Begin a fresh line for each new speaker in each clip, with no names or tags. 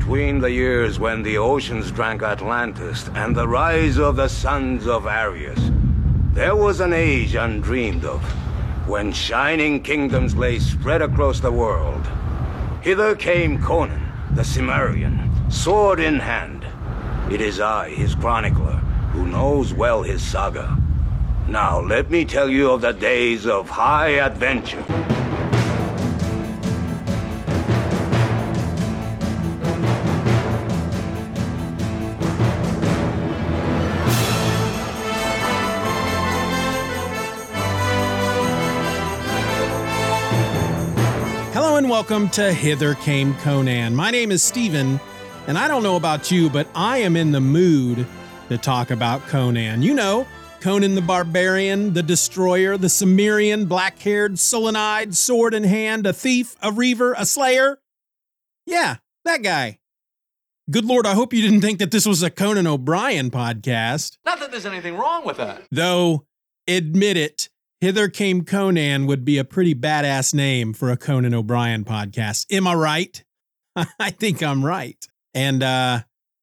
Between the years when the oceans drank Atlantis and the rise of the sons of Aryas, there was an age undreamed of, when shining kingdoms lay spread across the world. Hither came Conan, the Cimmerian, sword in hand. It is I, his chronicler, who knows well his saga. Now let me tell you of the days of high adventure.
And welcome to Hither Came Conan. My name is Steeven, and I don't know about you, but I am in the mood to talk about Conan. You know, Conan the Barbarian, the Destroyer, the Cimmerian, black haired, sullen eyed, sword in hand, a thief, a reaver, a slayer. Yeah, that guy. Good Lord, I hope you didn't think that this was a Conan O'Brien podcast.
Not that there's anything wrong with that.
Though, admit it, Hither Came Conan would be a pretty badass name for a Conan O'Brien podcast. Am I right? I think I'm right. And uh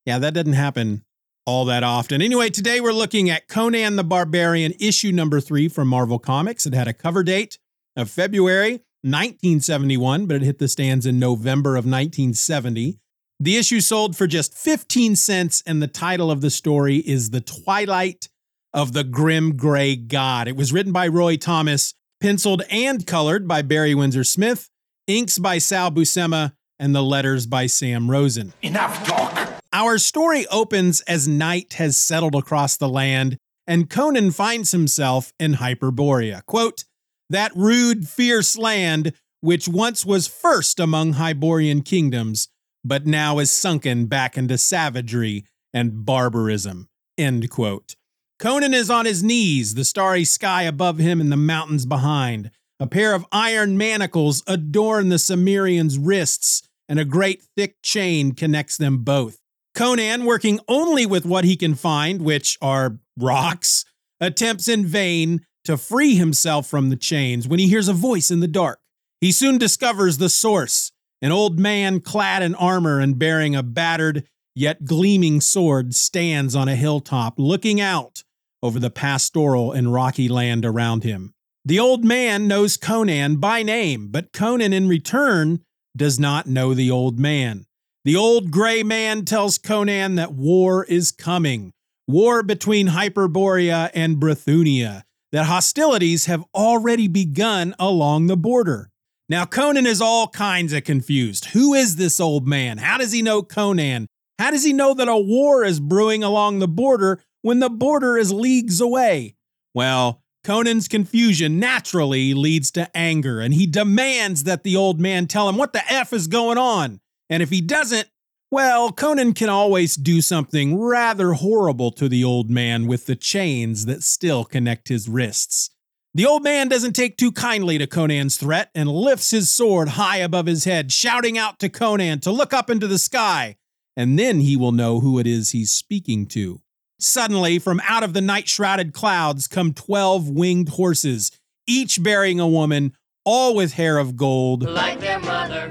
yeah, that doesn't happen all that often. Anyway, today we're looking at Conan the Barbarian issue number 3 from Marvel Comics. It had a cover date of February 1971, but it hit the stands in November of 1970. The issue sold for just 15 cents and the title of the story is The Twilight of the Grim Gray God. It was written by Roy Thomas, penciled and colored by Barry Windsor Smith, inks by Sal Buscema, and the letters by Sam Rosen.
Enough talk.
Our story opens as night has settled across the land, and Conan finds himself in Hyperborea. Quote, that rude, fierce land, which once was first among Hyborian kingdoms, but now is sunken back into savagery and barbarism. End quote. Conan is on his knees, the starry sky above him and the mountains behind. A pair of iron manacles adorn the Cimmerian's wrists, and a great thick chain connects them both. Conan, working only with what he can find, which are rocks, attempts in vain to free himself from the chains when he hears a voice in the dark. He soon discovers the source an old man clad in armor and bearing a battered yet gleaming sword stands on a hilltop looking out over the pastoral and rocky land around him. The old man knows Conan by name, but Conan in return does not know the old man. The old gray man tells Conan that war is coming, war between Hyperborea and Brythunia, that hostilities have already begun along the border. Now, Conan is all kinds of confused. Who is this old man? How does he know Conan? How does he know that a war is brewing along the border when the border is leagues away? Well, Conan's confusion naturally leads to anger, and he demands that the old man tell him what the F is going on. And if he doesn't, well, Conan can always do something rather horrible to the old man with the chains that still connect his wrists. The old man doesn't take too kindly to Conan's threat and lifts his sword high above his head, shouting out to Conan to look up into the sky, and then he will know who it is he's speaking to. Suddenly, from out of the night shrouded clouds come 12 winged horses, each bearing a woman, all with hair of gold.
like their mother,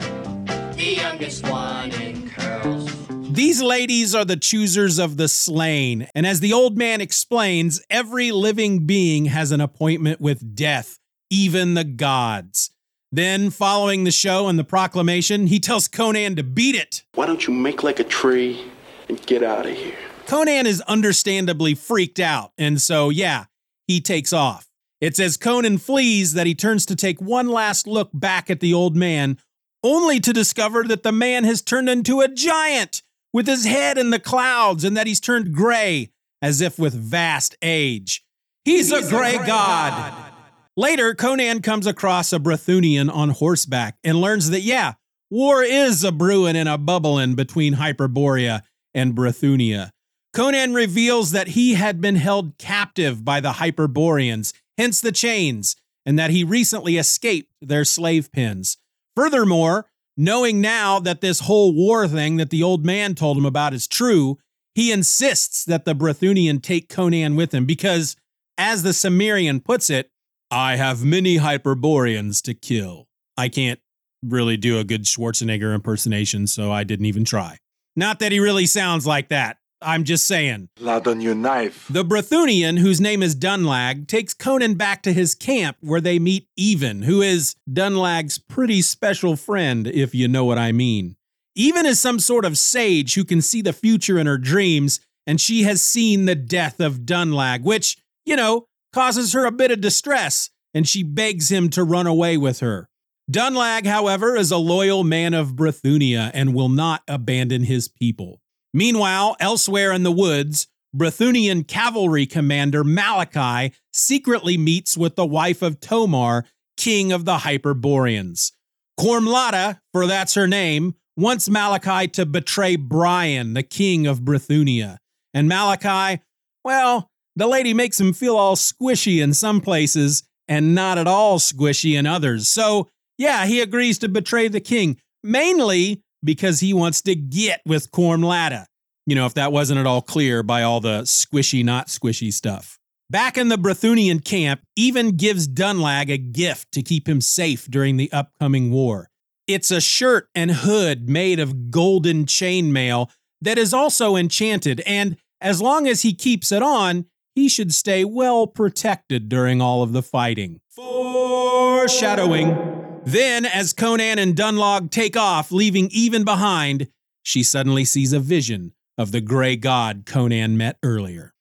the youngest one in curls.
These ladies are the choosers of the slain, and as the old man explains, every living being has an appointment with death, even the gods. Then, following the show and the proclamation, he tells Conan to beat it.
Why don't you make like a tree and get out of here?
Conan is understandably freaked out, and so, yeah, he takes off. It's as Conan flees that he turns to take one last look back at the old man, only to discover that the man has turned into a giant with his head in the clouds and that he's turned gray, as if with vast age. He's, a gray god. Later, Conan comes across a Brythunian on horseback and learns that, yeah, war is a brewing and a bubbling between Hyperborea and Brythunia. Conan reveals that he had been held captive by the Hyperboreans, hence the chains, and that he recently escaped their slave pens. Furthermore, knowing now that this whole war thing that the old man told him about is true, he insists that the Brythunian take Conan with him because, as the Cimmerian puts it, I have many Hyperboreans to kill. I can't really do a good Schwarzenegger impersonation, so I didn't even try. Not that he really sounds like that. I'm just saying.
Blood on your knife.
The Brythunian, whose name is Dunlag, takes Conan back to his camp where they meet Even, who is Dunlag's pretty special friend, if you know what I mean. Even is some sort of sage who can see the future in her dreams, and she has seen the death of Dunlag, which, you know, causes her a bit of distress, and she begs him to run away with her. Dunlag, however, is a loyal man of Brythunia and will not abandon his people. Meanwhile, elsewhere in the woods, Brythunian cavalry commander Malachi secretly meets with the wife of Tomar, king of the Hyperboreans. Cormlada, for that's her name, wants Malachi to betray Brian, the king of Brythunia. And Malachi, well, the lady makes him feel all squishy in some places and not at all squishy in others. So, yeah, he agrees to betray the king, mainly because he wants to get with Cormlada. You know, if that wasn't at all clear by all the squishy, not squishy stuff. Back in the Brythunian camp, Even gives Dunlag a gift to keep him safe during the upcoming war. It's a shirt and hood made of golden chainmail that is also enchanted, and as long as he keeps it on, he should stay well protected during all of the fighting. Foreshadowing. Then, as Conan and Dunlag take off, leaving Even behind, she suddenly sees a vision of the gray god Conan met earlier.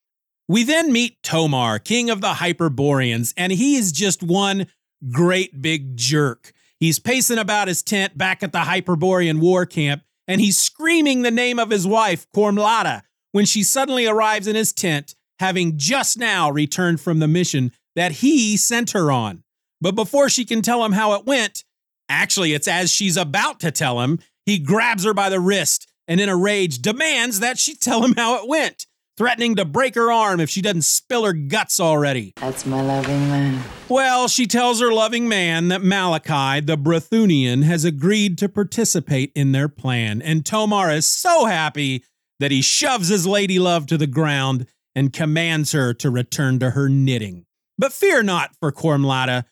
We then meet Tomar, king of the Hyperboreans, and he is just one great big jerk. He's pacing about his tent back at the Hyperborean war camp, and he's screaming the name of his wife, Cormlada, when she suddenly arrives in his tent, having just now returned from the mission that he sent her on. But before she can tell him how it went, actually, it's as she's about to tell him, he grabs her by the wrist and in a rage demands that she tell him how it went, threatening to break her arm if she doesn't spill her guts already.
That's my loving man.
Well, she tells her loving man that Malachi, the Brythunian, has agreed to participate in their plan, and Tomar is so happy that he shoves his lady love to the ground and commands her to return to her knitting. But fear not for Cormlada,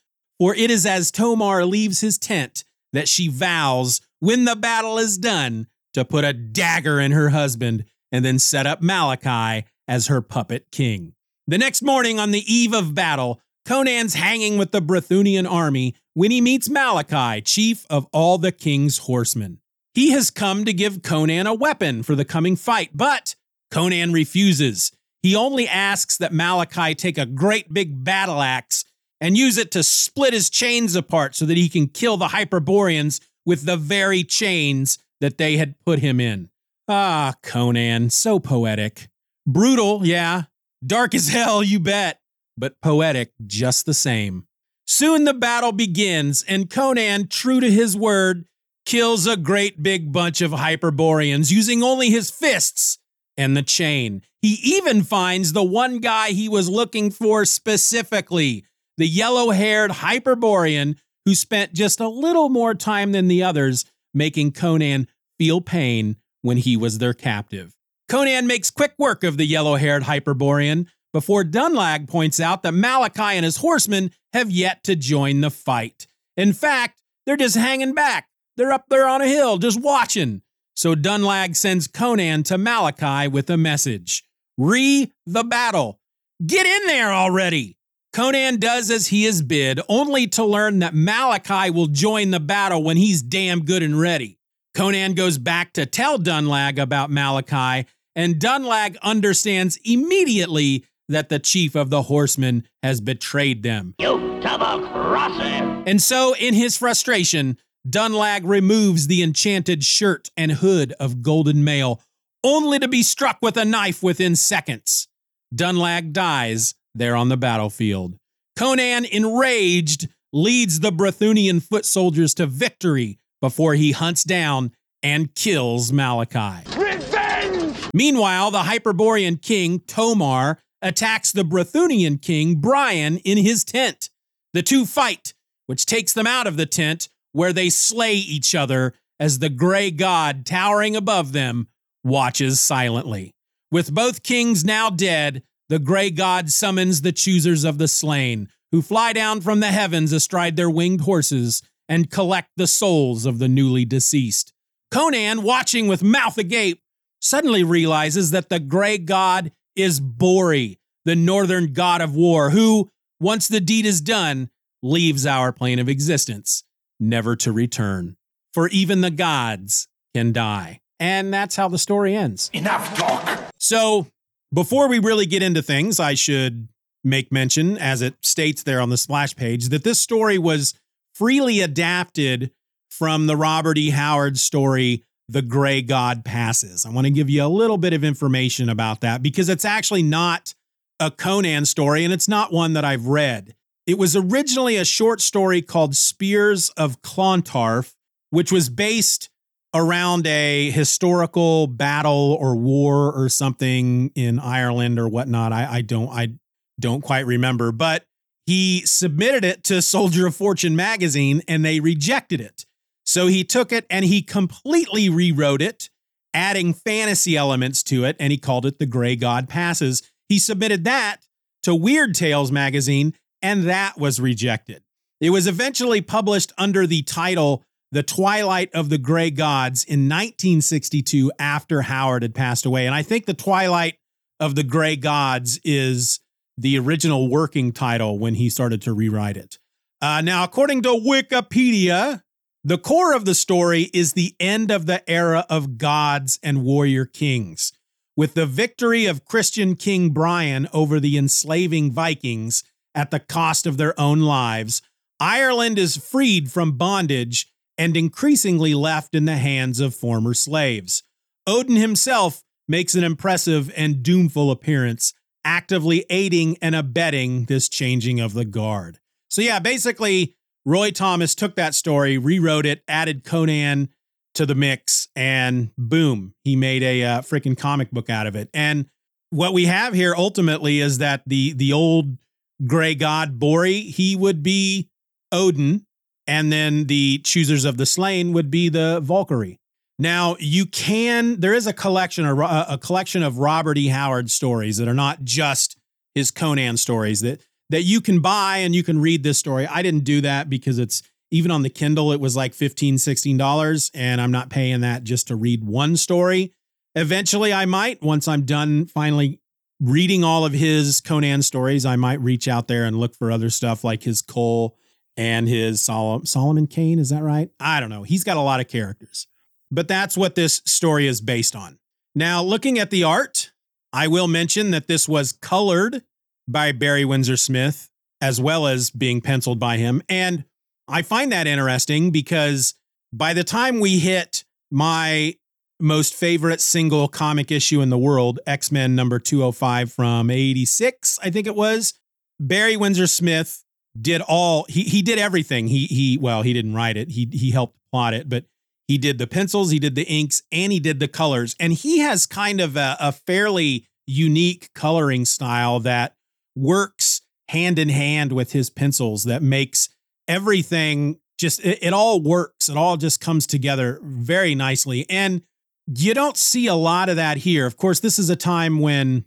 for it is as Tomar leaves his tent that she vows, when the battle is done, to put a dagger in her husband and then set up Malachi as her puppet king. The next morning, on the eve of battle, Conan's hanging with the Brythunian army when he meets Malachi, chief of all the king's horsemen. He has come to give Conan a weapon for the coming fight, but Conan refuses. He only asks that Malachi take a great big battle axe and use it to split his chains apart so that he can kill the Hyperboreans with the very chains that they had put him in. Ah, Conan, so poetic. Brutal, yeah. Dark as hell, you bet. But poetic just the same. Soon the battle begins, and Conan, true to his word, kills a great big bunch of Hyperboreans using only his fists and the chain. He even finds the one guy he was looking for specifically the yellow haired Hyperborean who spent just a little more time than the others making Conan feel pain when he was their captive. Conan makes quick work of the yellow haired Hyperborean before Dunlag points out that Malachi and his horsemen have yet to join the fight. In fact, they're just hanging back. They're up there on a hill just watching. So Dunlag sends Conan to Malachi with a message Re the battle. Get in there already. Conan does as he is bid, only to learn that Malachi will join the battle when he's damn good and ready. Conan goes back to tell Dunlag about Malachi, and Dunlag understands immediately that the chief of the horsemen has betrayed them.
You double crosser!
And so, in his frustration, Dunlag removes the enchanted shirt and hood of golden mail, only to be struck with a knife within seconds. Dunlag dies there on the battlefield. Conan, enraged, leads the Brythunian foot soldiers to victory before he hunts down and kills Malachi.
Revenge!
Meanwhile, the Hyperborean king, Tomar, attacks the Brythunian king, Brian, in his tent. The two fight, which takes them out of the tent, where they slay each other as the gray god towering above them watches silently. With both kings now dead, the gray god summons the choosers of the slain, who fly down from the heavens astride their winged horses and collect the souls of the newly deceased. Conan, watching with mouth agape, suddenly realizes that the gray god is Bori, the northern god of war, who, once the deed is done, leaves our plane of existence, never to return. For even the gods can die. And that's how the story ends.
Enough talk.
So, before we really get into things, I should make mention, as it states there on the splash page, that this story was freely adapted from the Robert E. Howard story, The Gray God Passes. I want to give you a little bit of information about that because it's actually not a Conan story and it's not one that I've read. It was originally a short story called Spears of Clontarf, which was based around a historical battle or war or something in Ireland or whatnot. I, I don't I don't quite remember, but he submitted it to Soldier of Fortune magazine and they rejected it. So he took it and he completely rewrote it, adding fantasy elements to it, and he called it The Gray God Passes. He submitted that to Weird Tales magazine, and that was rejected. It was eventually published under the title The Twilight of the Gray Gods in 1962 after Howard had passed away. And I think The Twilight of the Gray Gods is the original working title when he started to rewrite it. Uh, now, according to Wikipedia, the core of the story is the end of the era of gods and warrior kings. With the victory of Christian King Brian over the enslaving Vikings at the cost of their own lives, Ireland is freed from bondage and increasingly left in the hands of former slaves. Odin himself makes an impressive and doomful appearance, actively aiding and abetting this changing of the guard. So, yeah, basically, Roy Thomas took that story, rewrote it, added Conan to the mix, and boom, he made a uh, freaking comic book out of it. And what we have here ultimately is that the the old gray god Bori, he would be Odin, and then the choosers of the slain would be the Valkyrie. Now you can there is a collection a, uh, a collection of Robert E. Howard stories that are not just his Conan stories that that you can buy and you can read this story. I didn't do that because it's even on the Kindle it was like 15 16 dollars and I'm not paying that just to read one story. Eventually I might once I'm done finally reading all of his Conan stories, I might reach out there and look for other stuff like his Kull and his Sol- Solomon Kane. Is that right? I don't know. He's got a lot of characters, but that's what this story is based on. Now, looking at the art, I will mention that this was colored by Barry Windsor Smith as well as being penciled by him. And I find that interesting because by the time we hit my most favorite single comic issue in the world, X Men number 205 from 86, I think it was, Barry Windsor Smith did all he he did everything. He he well, he didn't write it. He he helped plot it, but he did the pencils, he did the inks, and he did the colors. And he has kind of a, a fairly unique coloring style that works hand in hand with his pencils that makes everything just it, it all works. It all just comes together very nicely. And you don't see a lot of that here. Of course, this is a time when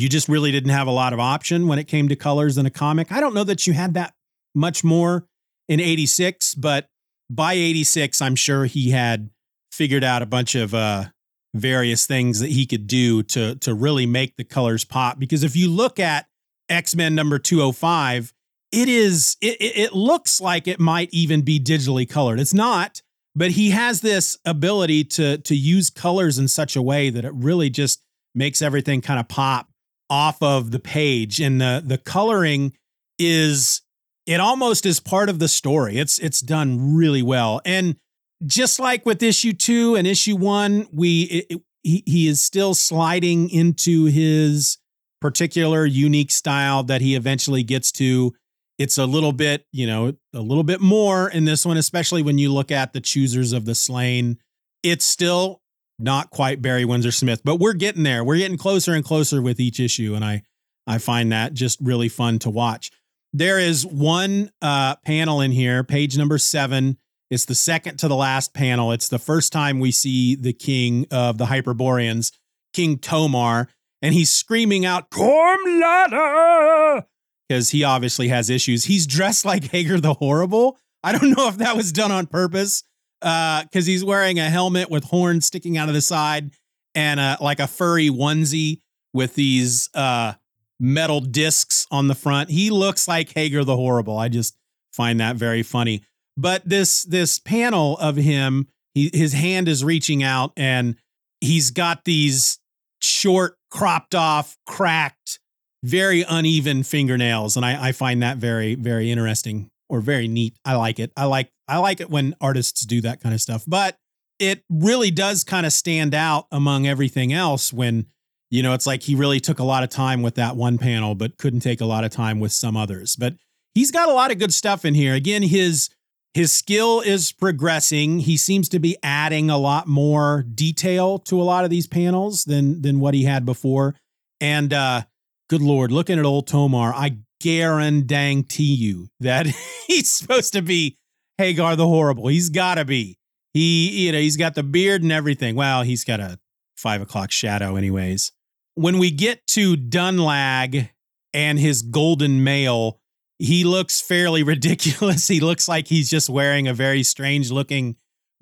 you just really didn't have a lot of option when it came to colors in a comic. I don't know that you had that much more in 86, but by 86, I'm sure he had figured out a bunch of uh, various things that he could do to, to really make the colors pop. Because if you look at X Men number 205, it is, it, it looks like it might even be digitally colored. It's not, but he has this ability to, to use colors in such a way that it really just makes everything kind of pop off of the page and the the coloring is it almost is part of the story. It's it's done really well. And just like with issue 2 and issue 1 we it, he, he is still sliding into his particular unique style that he eventually gets to. It's a little bit you know a little bit more in this one especially when you look at the choosers of the slain. It's still not quite Barry Windsor Smith, but we're getting there. We're getting closer and closer with each issue, and I I find that just really fun to watch. There is one uh, panel in here, page number seven. It's the second to the last panel. It's the first time we see the king of the Hyperboreans, King Tomar, and he's screaming out, Cormlada! Because he obviously has issues. He's dressed like Hagar the Horrible. I don't know if that was done on purpose because uh, he's wearing a helmet with horns sticking out of the side. and a, like a furry onesie with these uh, metal discs on the front. He looks like Hagar the Horrible. I just find that very funny. But this this panel of him, he, his hand is reaching out and he's got these short, cropped off, cracked, very uneven fingernails, and I, I find that very very interesting or very neat. I like it. I like I like it when artists do that kind of stuff. But it really does kind of stand out among everything else when you know it's like he really took a lot of time with that one panel but couldn't take a lot of time with some others but he's got a lot of good stuff in here again his his skill is progressing he seems to be adding a lot more detail to a lot of these panels than than what he had before and uh good lord looking at old tomar i guarantee you that he's supposed to be hagar the horrible he's gotta be he, you know, he's got the beard and everything. Well, he's got a five o'clock shadow, anyways. When we get to Dunlag and his golden mail, he looks fairly ridiculous. He looks like he's just wearing a very strange looking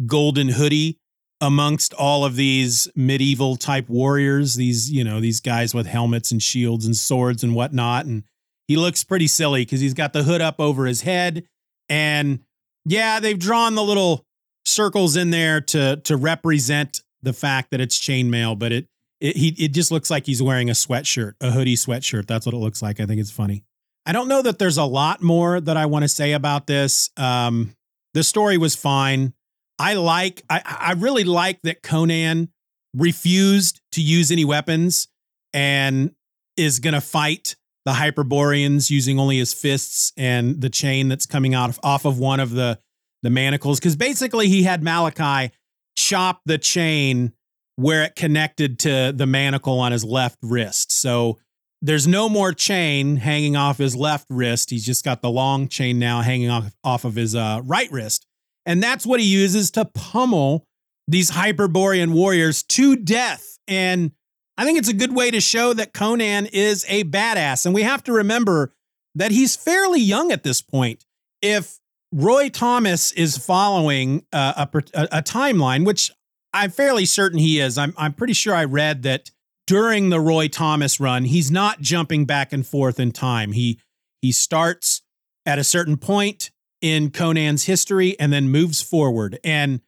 golden hoodie amongst all of these medieval type warriors, these, you know, these guys with helmets and shields and swords and whatnot. And he looks pretty silly because he's got the hood up over his head. And yeah, they've drawn the little circles in there to to represent the fact that it's chainmail, but it it he it just looks like he's wearing a sweatshirt, a hoodie sweatshirt. That's what it looks like. I think it's funny. I don't know that there's a lot more that I want to say about this. Um, the story was fine. I like I I really like that Conan refused to use any weapons and is gonna fight the Hyperboreans using only his fists and the chain that's coming out of, off of one of the the manacles because basically he had Malachi chop the chain where it connected to the manacle on his left wrist. So there's no more chain hanging off his left wrist. He's just got the long chain now hanging off, off of his uh, right wrist. And that's what he uses to pummel these Hyperborean warriors to death. And I think it's a good way to show that Conan is a badass. And we have to remember that he's fairly young at this point. If Roy Thomas is following uh, a, a, a, timeline, which I'm fairly certain he is. I'm, I'm pretty sure I read that during the Roy Thomas run, he's not jumping back and forth in time. He he starts at a certain point in Conan's history and then moves forward. And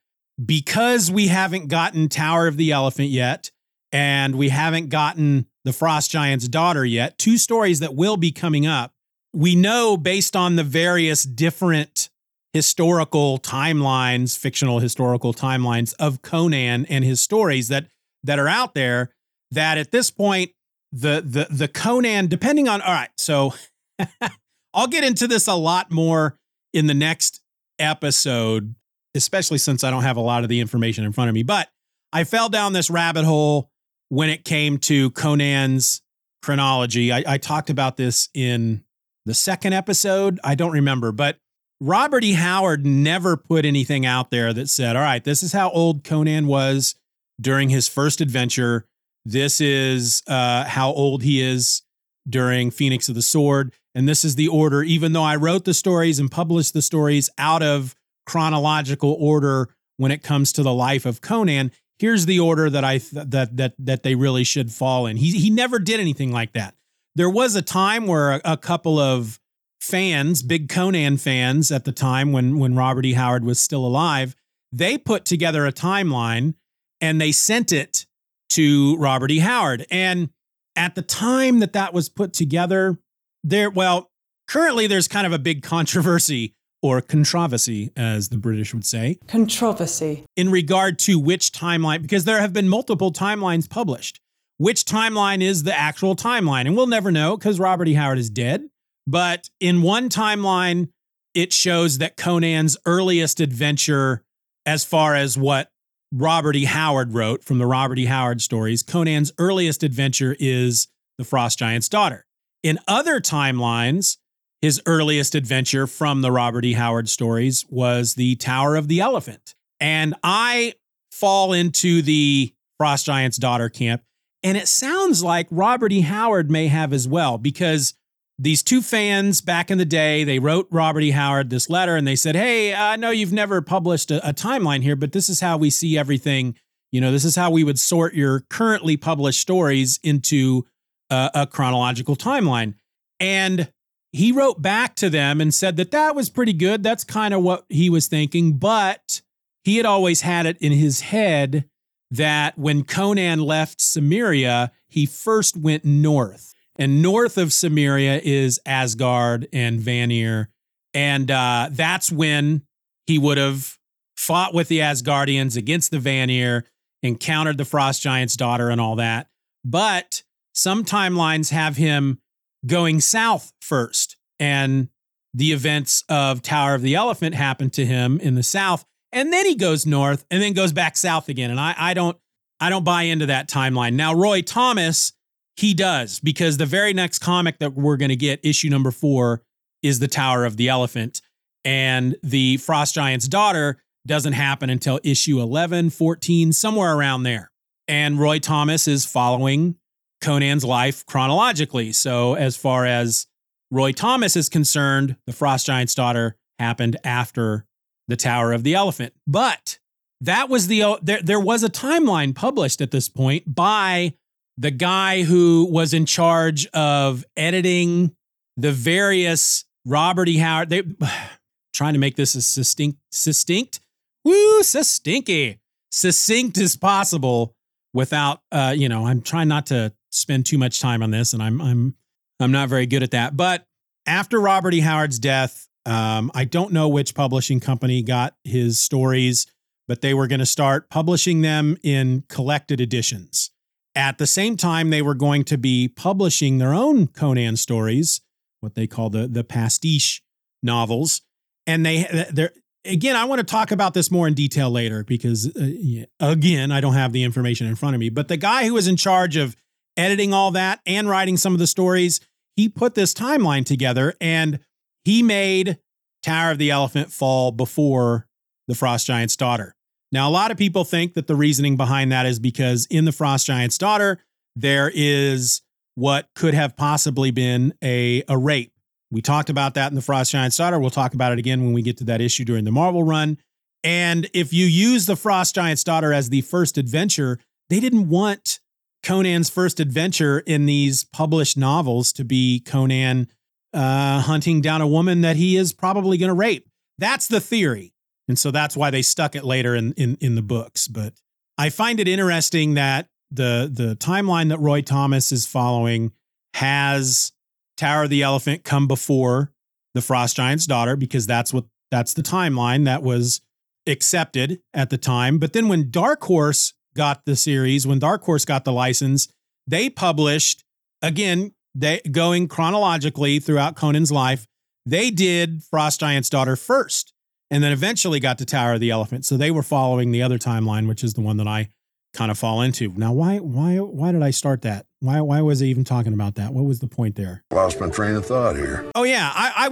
because we haven't gotten Tower of the Elephant yet, and we haven't gotten the Frost Giant's daughter yet, two stories that will be coming up, we know based on the various different historical timelines, fictional historical timelines of Conan and his stories that that are out there that at this point the the the Conan depending on all right so I'll get into this a lot more in the next episode especially since I don't have a lot of the information in front of me but I fell down this rabbit hole when it came to Conan's chronology I, I talked about this in the second episode I don't remember but Robert E. Howard never put anything out there that said, all right, this is how old Conan was during his first adventure. This is uh, how old he is during Phoenix of the Sword. And this is the order, even though I wrote the stories and published the stories out of chronological order when it comes to the life of Conan, here's the order that I th- that that that they really should fall in. He he never did anything like that. There was a time where a, a couple of fans, big Conan fans at the time when when Robert E. Howard was still alive, they put together a timeline and they sent it to Robert E. Howard. And at the time that that was put together, there well, currently there's kind of a big controversy or controversy, as the British would say.
Controversy.
In regard to which timeline, because there have been multiple timelines published. Which timeline is the actual timeline? And we'll never know because Robert E. Howard is dead. But in one timeline, it shows that Conan's earliest adventure, as far as what Robert E. Howard wrote from the Robert E. Howard stories, Conan's earliest adventure is the Frost Giant's daughter. In other timelines, his earliest adventure from the Robert E. Howard stories was the Tower of the Elephant. And I fall into the Frost Giant's daughter camp. And it sounds like Robert E. Howard may have as well, because these two fans back in the day, they wrote Robert E. Howard this letter and they said, Hey, I know you've never published a, a, timeline here, but this is how we see everything You know, this is how we would sort your currently published stories into a, a chronological timeline. And he wrote back to them and said that that was pretty good. That's kind of what he was thinking. But he had always had it in his head that when Conan left Cimmeria, he first went north. And north of Cimmeria is Asgard and Vanir. And uh, that's when he would have fought with the Asgardians against the Vanir, encountered the Frost Giant's daughter, and all that. But some timelines have him going south first. And the events of Tower of the Elephant happen to him in the south. And then he goes north and then goes back south again. And I, I don't I don't buy into that timeline. Now, Roy Thomas, he does, because the very next comic that we're going to get, issue number four, is the Tower of the Elephant. And the Frost Giant's daughter doesn't happen until issue 11, 14, somewhere around there. And Roy Thomas is following Conan's life chronologically. So, as far as Roy Thomas is concerned, the Frost Giant's daughter happened after the Tower of the Elephant. But that was the there, there was a timeline published at this point by the guy who was in charge of editing the various Robert E. Howard. They trying to make this as succinct, succinct, woo, succinky, succinct as possible without, uh, you know, I'm trying not to spend too much time on this, and I'm I'm I'm not very good at that. But after Robert E. Howard's death, um, I don't know which publishing company got his stories, but they were going to start publishing them in collected editions. At the same time, they were going to be publishing their own Conan stories, what they call the the pastiche novels, and they they're again, I want to talk about this more in detail later because, uh, again, I don't have the information in front of me. But the guy who was in charge of editing all that and writing some of the stories, he put this timeline together and he made Tower of the Elephant fall before the Frost Giant's daughter. Now, a lot of people think that the reasoning behind that is because in the Frost Giant's daughter, there is what could have possibly been a, a rape. We talked about that in the Frost Giant's daughter. We'll talk about it again when we get to that issue during the Marvel run. And if you use the Frost Giant's daughter as the first adventure, they didn't want Conan's first adventure in these published novels to be Conan uh, hunting down a woman that he is probably going to rape. That's the theory. And so that's why they stuck it later in, in, in the books. But I find it interesting that the, the timeline that Roy Thomas is following has Tower of the Elephant come before the Frost Giant's daughter because that's what that's the timeline that was accepted at the time. But then when Dark Horse got the series, when Dark Horse got the license, they published again, they going chronologically throughout Conan's life. They did Frost Giant's daughter first, and then eventually got to Tower of the Elephant. So they were following the other timeline, which is the one that I kind of fall into. Now, why why why did I start that? Why why was I even talking about that? What was the point there?
Lost my train of thought here.
Oh yeah, I,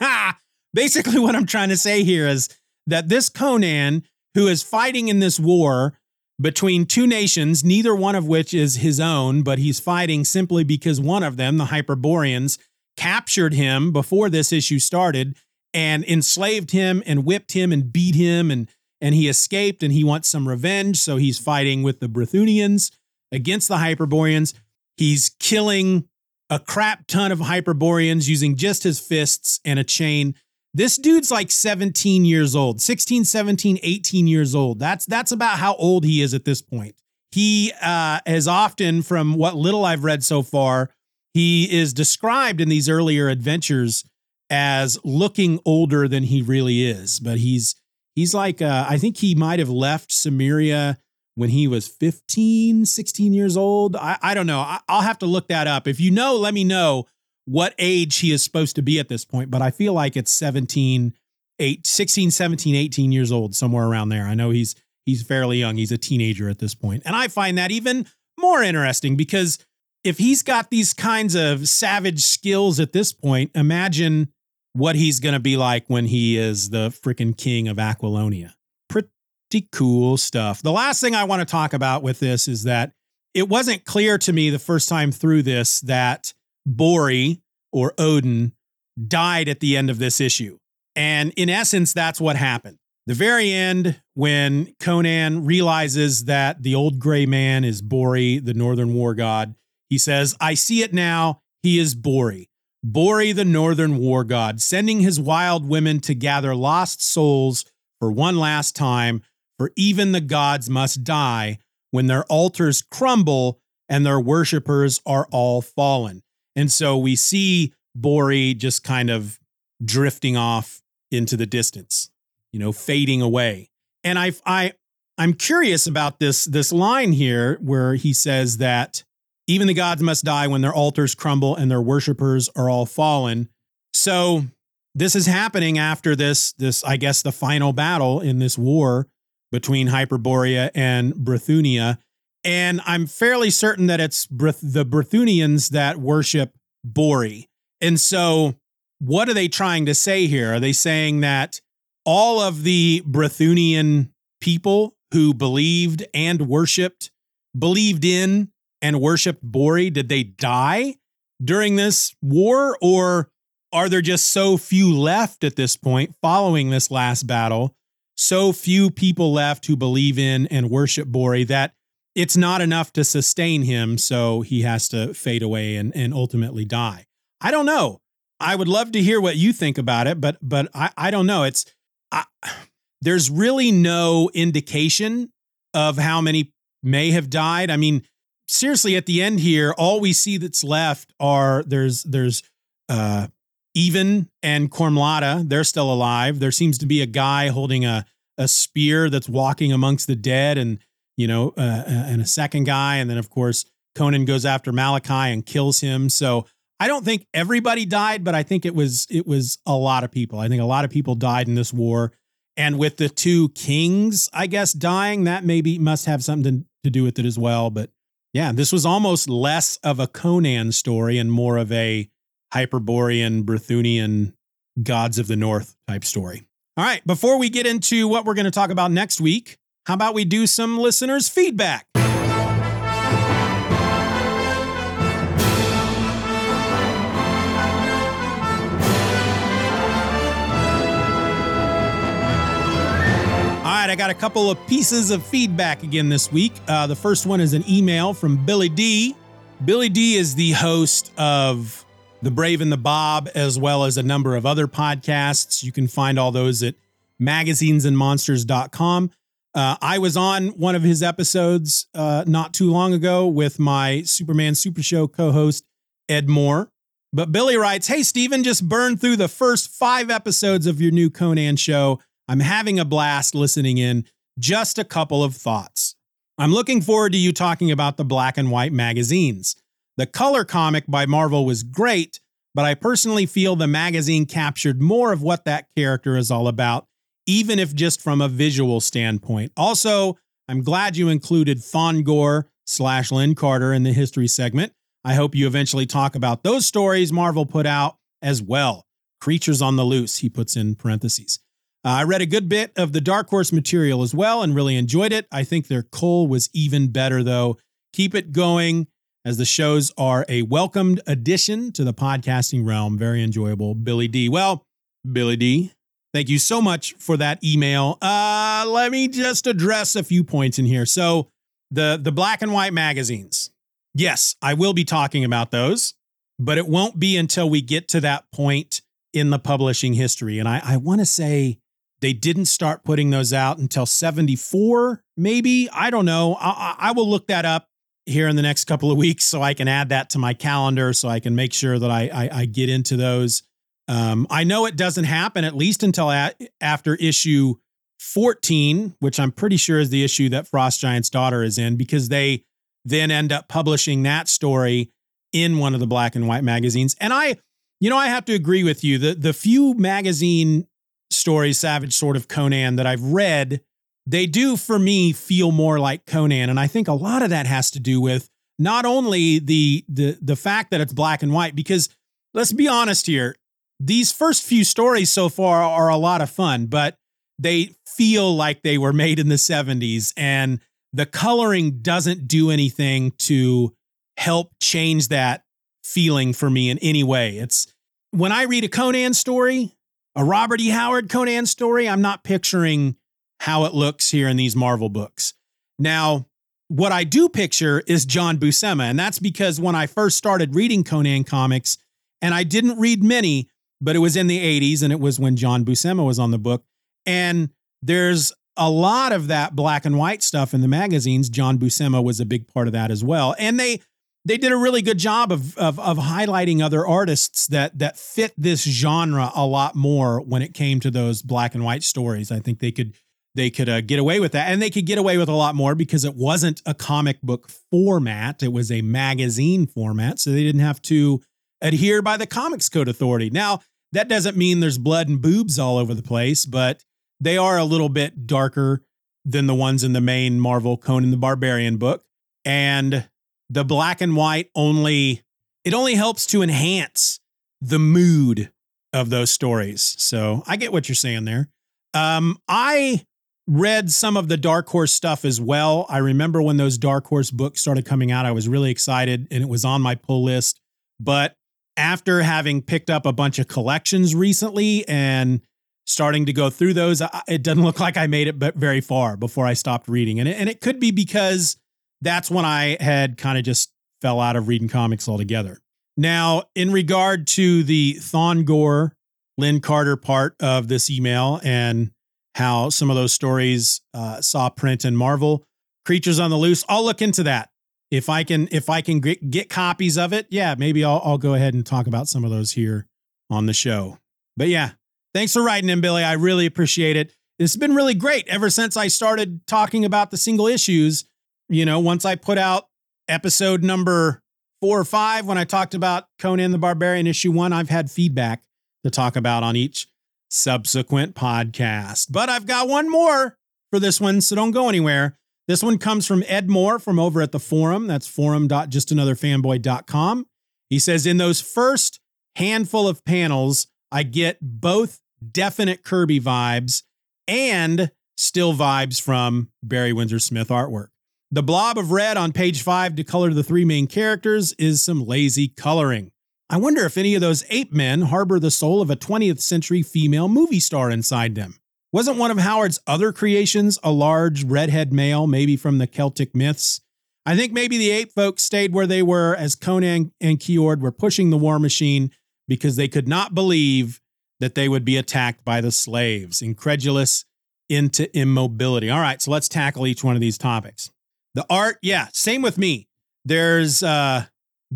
I basically what I'm trying to say here is that this Conan, who is fighting in this war between two nations, neither one of which is his own, but he's fighting simply because one of them, the Hyperboreans, captured him before this issue started and enslaved him and whipped him and beat him and and he escaped and he wants some revenge so he's fighting with the Brythunians against the Hyperboreans. He's killing a crap ton of Hyperboreans using just his fists and a chain this dude's like 17 years old, 16, 17, 18 years old. That's that's about how old he is at this point. He uh, has often, from what little I've read so far, he is described in these earlier adventures as looking older than he really is. But he's he's like uh, I think he might have left Cimmeria when he was 15, 16 years old. I, I don't know. I, I'll have to look that up. If you know, let me know what age he is supposed to be at this point, but I feel like it's 17, 8, 16, 17, 18 years old, somewhere around there. I know he's he's fairly young. He's a teenager at this point. And I find that even more interesting because if he's got these kinds of savage skills at this point, imagine what he's going to be like when he is the freaking king of Aquilonia. Pretty cool stuff. The last thing I want to talk about with this is that it wasn't clear to me the first time through this that Bori or Odin died at the end of this issue. And in essence, that's what happened. The very end, when Conan realizes that the old gray man is Bori, the northern war god, he says, I see it now. He is Bori. Bori, the northern war god, sending his wild women to gather lost souls for one last time, for even the gods must die when their altars crumble and their worshippers are all fallen. And so we see Bori just kind of drifting off into the distance, you know, fading away. And I I I'm curious about this this line here where he says that even the gods must die when their altars crumble and their worshippers are all fallen. So this is happening after this this I guess the final battle in this war between Hyperborea and Brythunia. And I'm fairly certain that it's the Brythunians that worship Bori. And so what are they trying to say here? Are they saying that all of the Brythunian people who believed and worshiped, believed in and worshiped Bori, did they die during this war? Or are there just so few left at this point following this last battle? So few people left who believe in and worship Bori that it's not enough to sustain him. So he has to fade away and, and ultimately die. I don't know. I would love to hear what you think about it, but but I, I don't know. It's I, there's really no indication of how many may have died. I mean, seriously, at the end here, all we see that's left are there's there's uh even and Kormlada, they're still alive. There seems to be a guy holding a a spear that's walking amongst the dead, and you know, uh, uh and a second guy, and then of course Conan goes after Malachi and kills him. So I don't think everybody died, but I think it was it was a lot of people. I think a lot of people died in this war. And with the two kings, I guess, dying, that maybe must have something to do with it as well. But yeah, this was almost less of a Conan story and more of a Hyperborean, Brythunian, gods of the north type story. All right, before we get into what we're going to talk about next week, how about we do some listeners' feedback? All right, I got a couple of pieces of feedback again this week. Uh, the first one is an email from Billy D. Billy D is the host of The Brave and the Bob, as well as a number of other podcasts. You can find all those at magazinesandmonsters.com. Uh, I was on one of his episodes uh, not too long ago with my Superman Super Show co host, Ed Moore. But Billy writes Hey, Steeven, just burned through the first five episodes of your new Conan show. I'm having a blast listening in. Just a couple of thoughts. I'm looking forward to you talking about the black and white magazines. The color comic by Marvel was great, but I personally feel the magazine captured more of what that character is all about, even if just from a visual standpoint. Also, I'm glad you included Thongor slash Lin Carter in the history segment. I hope you eventually talk about those stories Marvel put out as well. Creatures on the Loose, he puts in parentheses. Uh, I read a good bit of the Dark Horse material as well and really enjoyed it. I think their Kull was even better, though. Keep it going as the shows are a welcomed addition to the podcasting realm. Very enjoyable. Billy D. Well, Billy D, thank you so much for that email. Uh, let me just address a few points in here. So, the, the black and white magazines. Yes, I will be talking about those, but it won't be until we get to that point in the publishing history. And I, I want to say they didn't start putting those out until 74, maybe. I don't know. I, I, will look that up here in the next couple of weeks so I can add that to my calendar so I can make sure that I, I, I get into those. Um, I know it doesn't happen at least until a- after issue 14, which I'm pretty sure is the issue that Frost Giant's daughter is in, because they then end up publishing that story in one of the black and white magazines. And I, you know, I have to agree with you. The the few magazine stories, Savage Sword of Conan, that I've read, they do for me feel more like Conan. And I think a lot of that has to do with not only the the the fact that it's black and white, because let's be honest here, these first few stories so far are a lot of fun, but they feel like they were made in the 70s and the coloring doesn't do anything to help change that feeling for me in any way. It's when I read a Conan story, a Robert E. Howard Conan story, I'm not picturing how it looks here in these Marvel books. Now, what I do picture is John Buscema, and that's because when I first started reading Conan comics, and I didn't read many, but it was in the 80s and it was when John Buscema was on the book. And there's a lot of that black and white stuff in the magazines. John Buscema was a big part of that as well. And they they did a really good job of, of, of highlighting other artists that that fit this genre a lot more when it came to those black and white stories. I think they could they could uh, get away with that, and they could get away with a lot more because it wasn't a comic book format; it was a magazine format, so they didn't have to adhere by the Comics Code Authority. Now that doesn't mean there's blood and boobs all over the place, but they are a little bit darker than the ones in the main Marvel Conan the Barbarian book, and the black and white only it only helps to enhance the mood of those stories. So I get what you're saying there. Um, I read some of the Dark Horse stuff as well. I remember when those Dark Horse books started coming out, I was really excited and it was on my pull list. But after having picked up a bunch of collections recently and starting to go through those, it doesn't look like I made it but very far before I stopped reading. And it, and it could be because that's when I had kind of just fell out of reading comics altogether. Now, in regard to the Thongor, Lin Carter part of this email and how some of those stories uh, saw print in Marvel, Creatures on the Loose, I'll look into that. If I can, if I can get, get copies of it, yeah, maybe I'll, I'll go ahead and talk about some of those here on the show. But yeah, thanks for writing in, Billy. I really appreciate it. It's been really great ever since I started talking about the single issues you know, once I put out episode number four or five, when I talked about Conan the Barbarian issue one, I've had feedback to talk about on each subsequent podcast. But I've got one more for this one, so don't go anywhere. This one comes from Ed Moore from over at the forum. That's forum.justanotherfanboy.com. He says, In those first handful of panels, I get both definite Kirby vibes and still vibes from Barry Windsor Smith artwork. The blob of red on page five to color the three main characters is some lazy coloring. I wonder if any of those ape men harbor the soul of a 20th century female movie star inside them. Wasn't one of Howard's other creations a large redhead male, maybe from the Celtic myths? I think maybe the ape folks stayed where they were as Conan and Kjord were pushing the war machine because they could not believe that they would be attacked by the slaves, incredulous into immobility. All right, so let's tackle each one of these topics. The art, yeah, same with me. There's uh,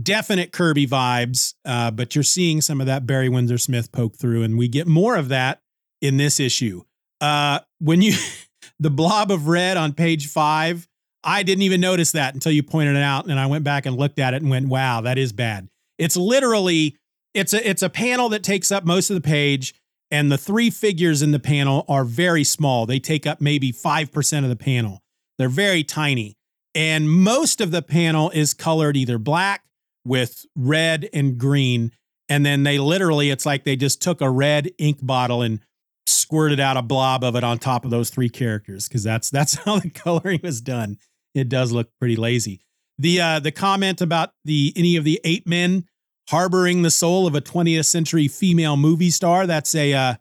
definite Kirby vibes, uh, but you're seeing some of that Barry Windsor Smith poke through, and we get more of that in this issue. Uh, when you, the blob of red on page five, I didn't even notice that until you pointed it out, and I went back and looked at it and went, "Wow, that is bad." It's literally it's a it's a panel that takes up most of the page, and the three figures in the panel are very small. They take up maybe five percent of the panel. They're very tiny. And most of the panel is colored either black with red and green. And then they literally, it's like they just took a red ink bottle and squirted out a blob of it on top of those three characters because that's that's how the coloring was done. It does look pretty lazy. The uh, the comment about the any of the ape men harboring the soul of a 20th century female movie star that's a uh,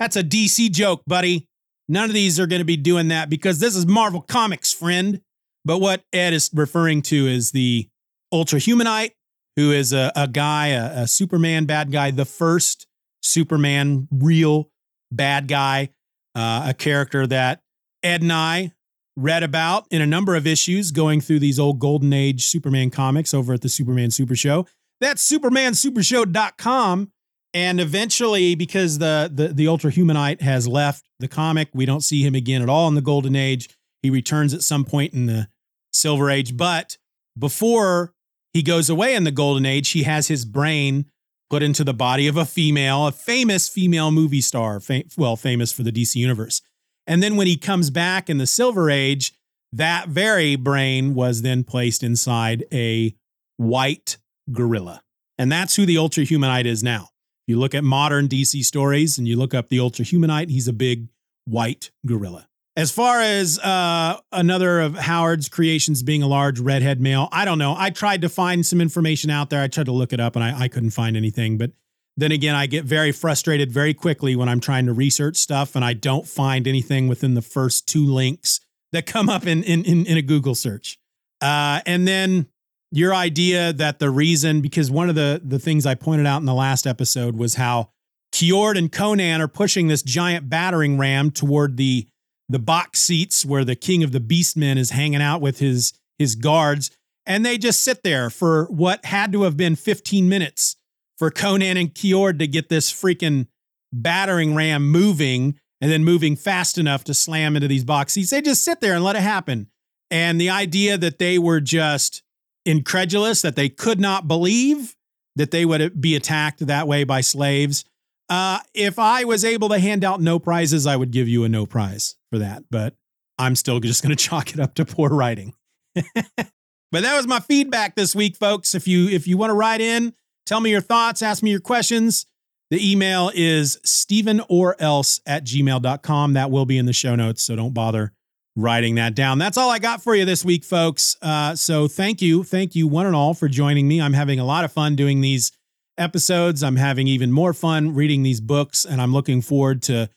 that's a DC joke, buddy. None of these are going to be doing that because this is Marvel Comics, friend. But what Ed is referring to is the Ultra Humanite, who is a, a guy, a, a Superman bad guy, the first Superman real bad guy, uh, a character that Ed and I read about in a number of issues going through these old Golden Age Superman comics over at the Superman Super Show. That's supermansupershow.com. And eventually, because the, the, the Ultra Humanite has left the comic, we don't see him again at all in the Golden Age. He returns at some point in the Silver Age, but before he goes away in the Golden Age, he has his brain put into the body of a female, a famous female movie star, fam- well, famous for the DC Universe. And then when he comes back in the Silver Age, that very brain was then placed inside a white gorilla. And that's who the Ultra Humanite is now. You look at modern DC stories and you look up the Ultra Humanite, he's a big white gorilla. As far as uh, another of Howard's creations being a large redhead male, I don't know. I tried to find some information out there. I tried to look it up and I, I couldn't find anything. But then again, I get very frustrated very quickly when I'm trying to research stuff and I don't find anything within the first two links that come up in in in, in a Google search. Uh, and then your idea that the reason, because one of the the things I pointed out in the last episode was how Kjord and Conan are pushing this giant battering ram toward the the box seats where the king of the beastmen is hanging out with his his guards and they just sit there for what had to have been 15 minutes for Conan and Kjord to get this freaking battering ram moving and then moving fast enough to slam into these box seats. They just sit there and let it happen. And the idea that they were just incredulous, that they could not believe that they would be attacked that way by slaves. Uh, if I was able to hand out no prizes, I would give you a no prize for that. But I'm still just going to chalk it up to poor writing. but that was my feedback this week, folks. If you if you want to write in, tell me your thoughts, ask me your questions. The email is Steeven Orr Else at gmail.com. That will be in the show notes, so don't bother writing that down. That's all I got for you this week, folks. Uh, so thank you. Thank you, one and all, for joining me. I'm having a lot of fun doing these episodes. I'm having even more fun reading these books, and I'm looking forward to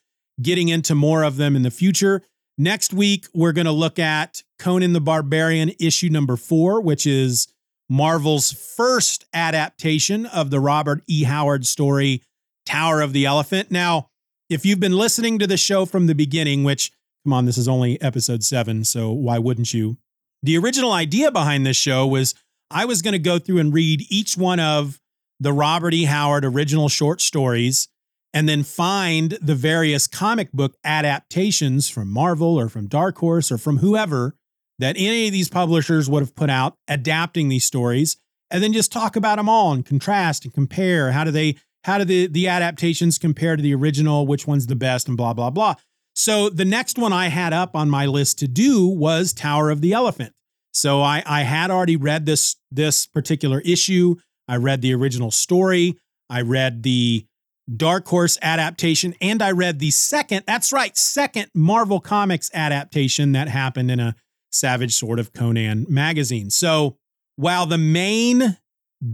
getting into more of them in the future. Next week, we're going to look at Conan the Barbarian issue number four, which is Marvel's first adaptation of the Robert E. Howard story, Tower of the Elephant. Now, if you've been listening to the show from the beginning, which Come on, this is only episode seven, so why wouldn't you? The original idea behind this show was I was going to go through and read each one of the Robert E. Howard original short stories and then find the various comic book adaptations from Marvel or from Dark Horse or from whoever that any of these publishers would have put out adapting these stories and then just talk about them all and contrast and compare how do they how do the the adaptations compare to the original which one's the best and blah blah blah so the next one I had up on my list to do was Tower of the Elephant. So I, I had already read this this particular issue. I read the original story. I read the Dark Horse adaptation, and I read the second, that's right, second Marvel Comics adaptation that happened in a Savage Sword of Conan magazine. So while the main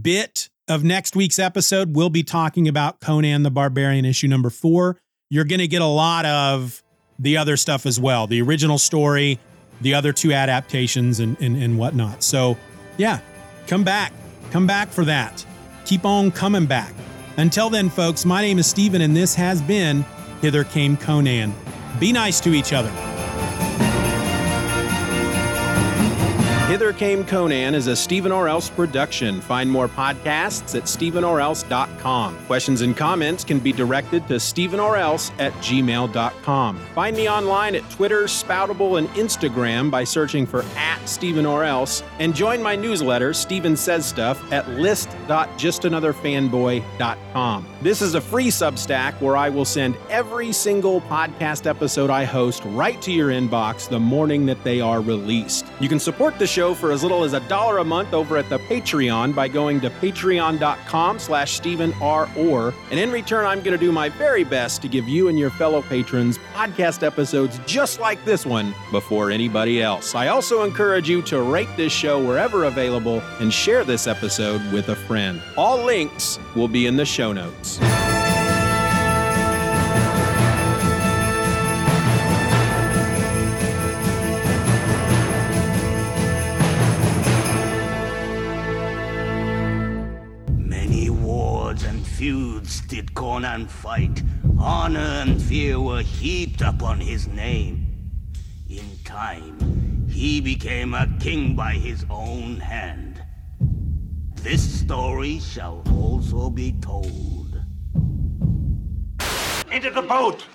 bit of next week's episode we'll be talking about Conan the Barbarian issue number four, you're going to get a lot of the other stuff as well the original story, the other two adaptations, and, and, and whatnot. So, yeah, come back. Come back for that. Keep on coming back. Until then, folks, my name is Steeven, and this has been Hither Came Conan. Be nice to each other.
Hither Came Conan is a Steeven Orr Else production. Find more podcasts at steevenorrelse.com. Questions and comments can be directed to steevenorrelse at gmail.com. Find me online at Twitter, Spoutible, and Instagram by searching for at Steeven Orr Else. And join my newsletter, Steeven Says Stuff, at list.justanotherfanboy.com. This is a free Substack where I will send every single podcast episode I host right to your inbox the morning that they are released. You can support the show for as little as a dollar a month over at the Patreon by going to patreon.com slash Steeven R. Orr. And in return, I'm going to do my very best to give you and your fellow patrons podcast episodes just like this one before anybody else. I also encourage you to rate this show wherever available and share this episode with a friend. All links will be in the show notes.
Feuds did Conan fight. Honor and fear were heaped upon his name. In time, he became a king by his own hand. This story shall also be told.
Into the boat!